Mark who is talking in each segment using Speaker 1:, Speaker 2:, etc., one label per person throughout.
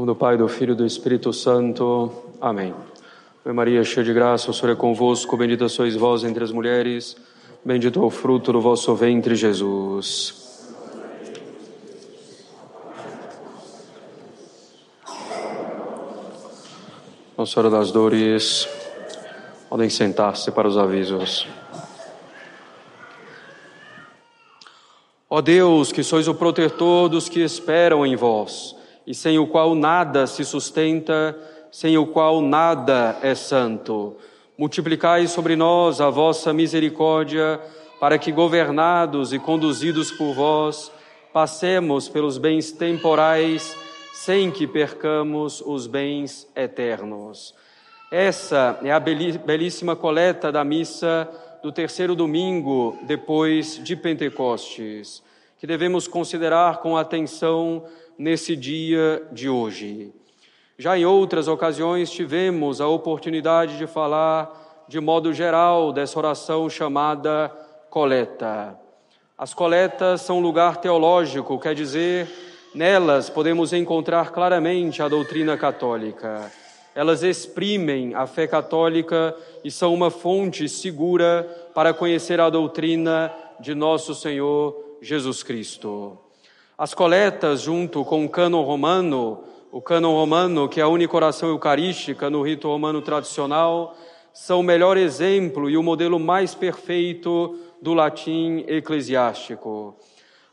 Speaker 1: nome do Pai, do Filho e do Espírito Santo. Amém. Ave Maria, cheia de graça, o Senhor é convosco, bendita sois vós entre as mulheres, bendito é o fruto do vosso ventre, Jesus. Nossa Senhora das Dores, podem sentar-se para os avisos. Ó Deus, que sois o protetor dos que esperam em vós, e sem o qual nada se sustenta, sem o qual nada é santo, multiplicai sobre nós a vossa misericórdia, para que, governados e conduzidos por vós, passemos pelos bens temporais, sem que percamos os bens eternos. Essa é a belíssima coleta da missa do terceiro domingo depois de Pentecostes, que devemos considerar com atenção nesse dia de hoje. Já em outras ocasiões tivemos a oportunidade de falar de modo geral dessa oração chamada coleta. As coletas são lugar teológico, quer dizer, nelas podemos encontrar claramente a doutrina católica. Elas exprimem a fé católica e são uma fonte segura para conhecer a doutrina de nosso Senhor Jesus Cristo. As coletas, junto com o cânon romano, o cânon romano, que é a única oração eucarística no rito romano tradicional, são o melhor exemplo e o modelo mais perfeito do latim eclesiástico.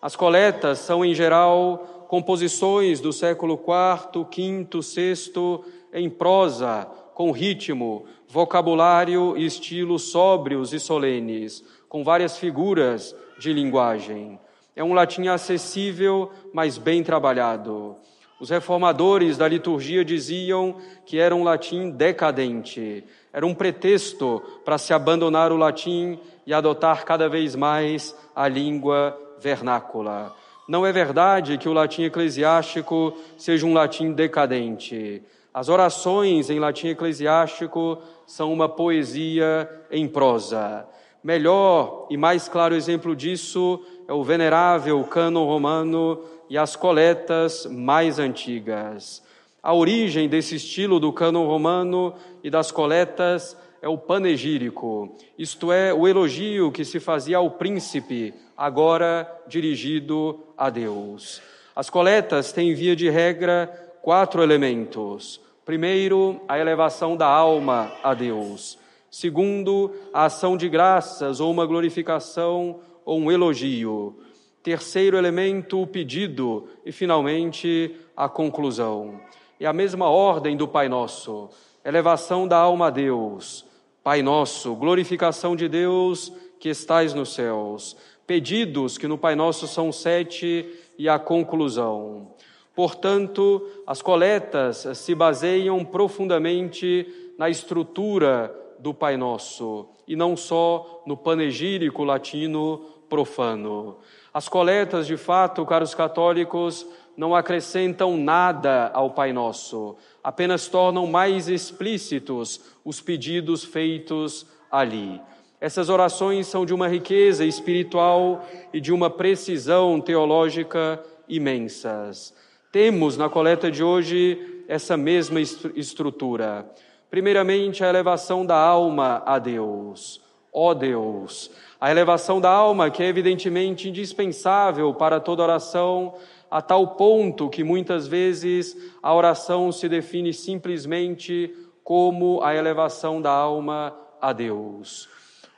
Speaker 1: As coletas são, em geral, composições do século IV, V, VI em prosa, com ritmo, vocabulário e estilo sóbrios e solenes, com várias figuras de linguagem. É um latim acessível, mas bem trabalhado. Os reformadores da liturgia diziam que era um latim decadente, era um pretexto para se abandonar o latim e adotar cada vez mais a língua vernácula. Não é verdade que o latim eclesiástico seja um latim decadente. As orações em latim eclesiástico são uma poesia em prosa. Melhor e mais claro exemplo disso é o venerável cânon romano e as coletas mais antigas. A origem desse estilo do cânon romano e das coletas é o panegírico, isto é, o elogio que se fazia ao príncipe, agora dirigido a Deus. As coletas têm, via de regra, quatro elementos. Primeiro, a elevação da alma a Deus. Segundo, a ação de graças ou uma glorificação ou um elogio. Terceiro elemento, o pedido. E, finalmente, a conclusão. E a mesma ordem do Pai Nosso. Elevação da alma a Deus. Pai Nosso, glorificação de Deus que estais nos céus. Pedidos, que no Pai Nosso são sete, e a conclusão. Portanto, as coletas se baseiam profundamente na estrutura do Pai Nosso e não só no panegírico latino profano. As coletas, de fato, caros católicos, não acrescentam nada ao Pai Nosso, apenas tornam mais explícitos os pedidos feitos ali. Essas orações são de uma riqueza espiritual e de uma precisão teológica imensas. Temos na coleta de hoje essa mesma estrutura. Primeiramente, a elevação da alma a Deus. Ó Deus, a elevação da alma, que é evidentemente indispensável para toda oração, a tal ponto que muitas vezes a oração se define simplesmente como a elevação da alma a Deus.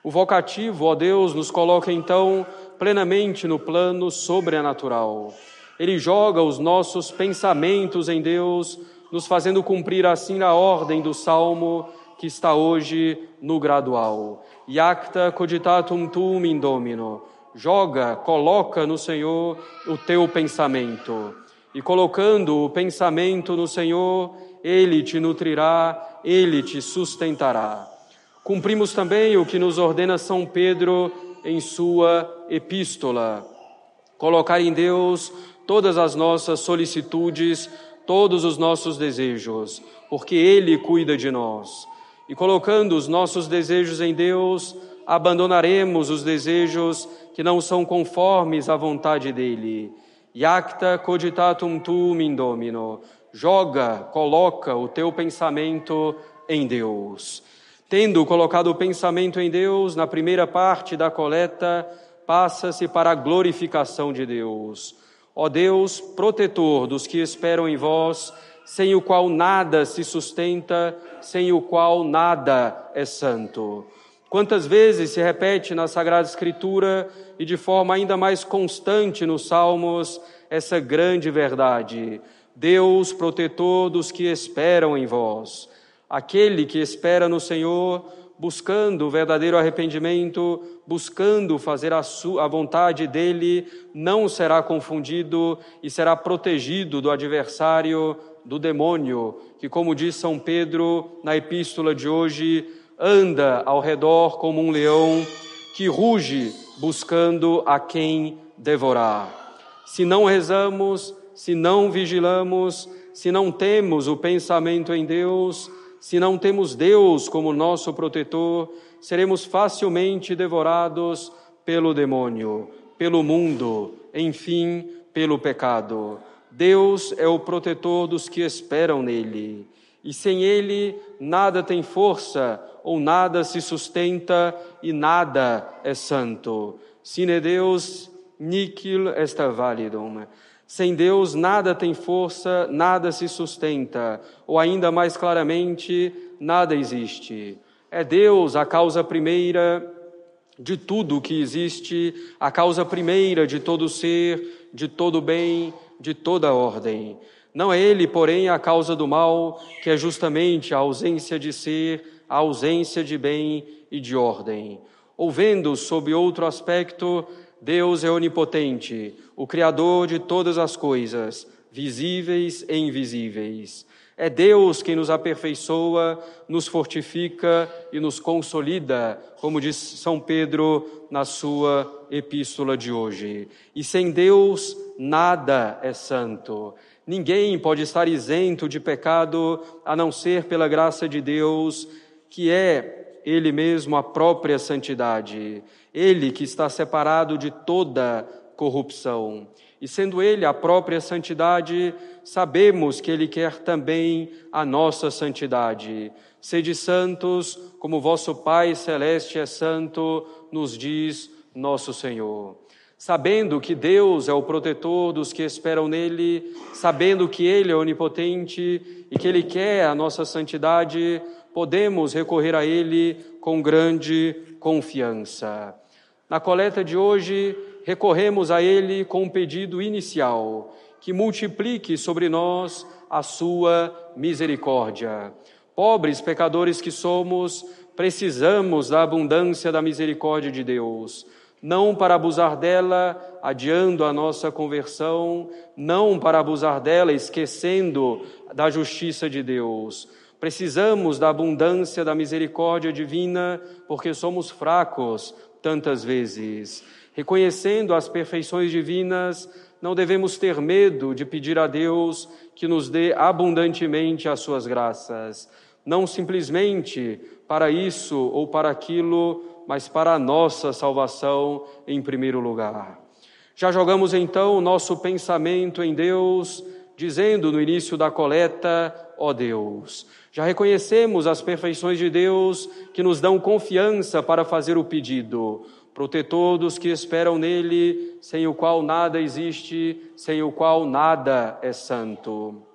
Speaker 1: O vocativo, ó Deus, nos coloca então plenamente no plano sobrenatural. Ele joga os nossos pensamentos em Deus, nos fazendo cumprir assim a ordem do salmo que está hoje no gradual. Iacta cogitatum tuum in domino. Joga, coloca no Senhor o teu pensamento. E colocando o pensamento no Senhor, ele te nutrirá, ele te sustentará. Cumprimos também o que nos ordena São Pedro em sua epístola: colocar em Deus todas as nossas solicitudes, todos os nossos desejos, porque Ele cuida de nós. E colocando os nossos desejos em Deus, abandonaremos os desejos que não são conformes à vontade dele. Iacta cogitatum tuum in domino. joga, coloca o teu pensamento em Deus. Tendo colocado o pensamento em Deus, na primeira parte da coleta, passa-se para a glorificação de Deus. Ó Deus, protetor dos que esperam em vós, sem o qual nada se sustenta, sem o qual nada é santo. Quantas vezes se repete na Sagrada Escritura e de forma ainda mais constante nos Salmos essa grande verdade: Deus, protetor dos que esperam em vós. Aquele que espera no Senhor, buscando o verdadeiro arrependimento, buscando fazer a, a vontade dele, não será confundido e será protegido do adversário, do demônio, que, como diz São Pedro na epístola de hoje, anda ao redor como um leão que ruge buscando a quem devorar. Se não rezamos, se não vigilamos, se não temos o pensamento em Deus, se não temos Deus como nosso protetor, seremos facilmente devorados pelo demônio, pelo mundo, enfim, pelo pecado. Deus é o protetor dos que esperam nele, e sem ele nada tem força ou nada se sustenta e nada é santo. Sine Deus, nihil est validum. Sem Deus nada tem força, nada se sustenta, ou ainda mais claramente, nada existe. É Deus a causa primeira de tudo que existe, a causa primeira de todo ser, de todo bem, de toda ordem. Não é Ele, porém, a causa do mal, que é justamente a ausência de ser, a ausência de bem e de ordem. Ou vendo sob outro aspecto, Deus é onipotente, o Criador de todas as coisas, visíveis e invisíveis. É Deus quem nos aperfeiçoa, nos fortifica e nos consolida, como diz São Pedro na sua epístola de hoje. E sem Deus, nada é santo. Ninguém pode estar isento de pecado a não ser pela graça de Deus que é Ele mesmo a própria santidade, Ele que está separado de toda corrupção. E sendo Ele a própria santidade, sabemos que Ele quer também a nossa santidade. Sede santos, como vosso Pai Celeste é santo, nos diz nosso Senhor. Sabendo que Deus é o protetor dos que esperam nele, sabendo que Ele é onipotente e que Ele quer a nossa santidade, podemos recorrer a Ele com grande confiança. Na coleta de hoje, recorremos a Ele com um pedido inicial, que multiplique sobre nós a sua misericórdia. Pobres pecadores que somos, precisamos da abundância da misericórdia de Deus, não para abusar dela, adiando a nossa conversão, não para abusar dela, esquecendo da justiça de Deus, Precisamos da abundância da misericórdia divina porque somos fracos tantas vezes. Reconhecendo as perfeições divinas, não devemos ter medo de pedir a Deus que nos dê abundantemente as suas graças, não simplesmente para isso ou para aquilo, mas para a nossa salvação em primeiro lugar. Já jogamos então o nosso pensamento em Deus, dizendo no início da coleta: ó Deus, já reconhecemos as perfeições de Deus que nos dão confiança para fazer o pedido. Protetor dos que esperam nele, sem o qual nada existe, sem o qual nada é santo.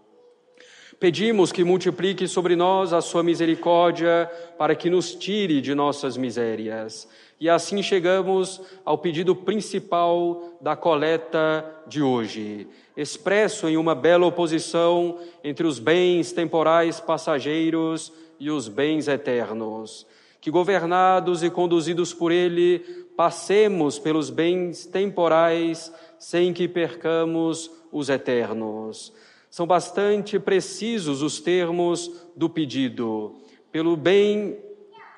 Speaker 1: Pedimos que multiplique sobre nós a sua misericórdia para que nos tire de nossas misérias. E assim chegamos ao pedido principal da coleta de hoje expresso em uma bela oposição entre os bens temporais passageiros e os bens eternos. Que, governados e conduzidos por Ele, passemos pelos bens temporais sem que percamos os eternos. São bastante precisos os termos do pedido. Pelo bem,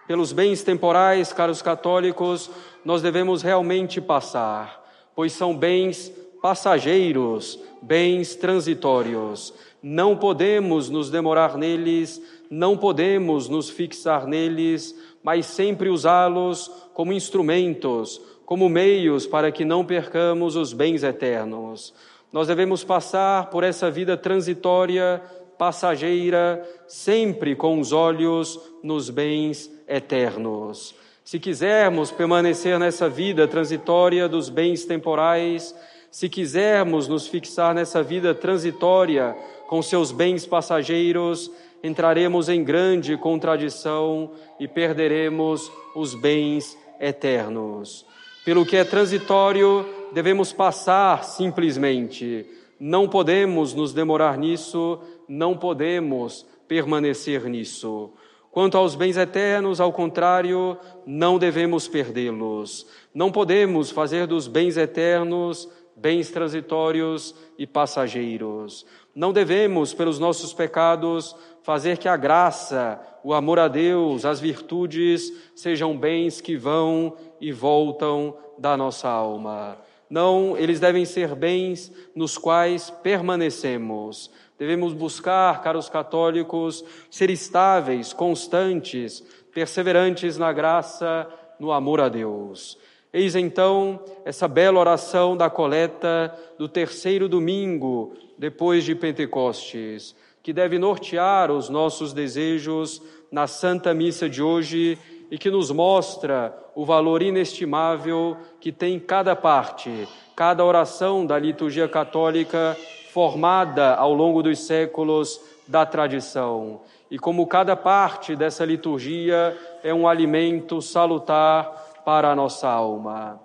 Speaker 1: pelos bens temporais, caros católicos, nós devemos realmente passar, pois são bens passageiros, bens transitórios. Não podemos nos demorar neles, não podemos nos fixar neles, mas sempre usá-los como instrumentos, como meios para que não percamos os bens eternos. Nós devemos passar por essa vida transitória, passageira, sempre com os olhos nos bens eternos. Se quisermos permanecer nessa vida transitória dos bens temporais, se quisermos nos fixar nessa vida transitória com seus bens passageiros, entraremos em grande contradição e perderemos os bens eternos. Pelo que é transitório, devemos passar simplesmente. Não podemos nos demorar nisso, não podemos permanecer nisso. Quanto aos bens eternos, ao contrário, não devemos perdê-los. Não podemos fazer dos bens eternos bens transitórios e passageiros. Não devemos, pelos nossos pecados, fazer que a graça, o amor a Deus, as virtudes sejam bens que vão e voltam da nossa alma. Não, eles devem ser bens nos quais permanecemos. Devemos buscar, caros católicos, ser estáveis, constantes, perseverantes na graça, no amor a Deus. Eis então essa bela oração da coleta do terceiro domingo depois de Pentecostes, que deve nortear os nossos desejos na Santa Missa de hoje e que nos mostra o valor inestimável que tem cada parte, cada oração da liturgia católica formada ao longo dos séculos da tradição. E como cada parte dessa liturgia é um alimento salutar para a nossa alma.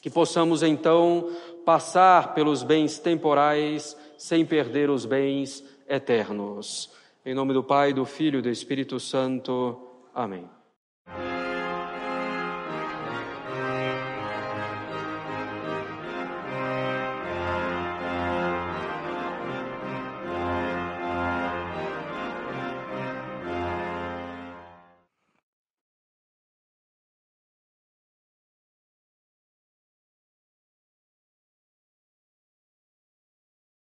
Speaker 1: Que possamos então passar pelos bens temporais sem perder os bens eternos. Em nome do Pai, do Filho e do Espírito Santo. Amém.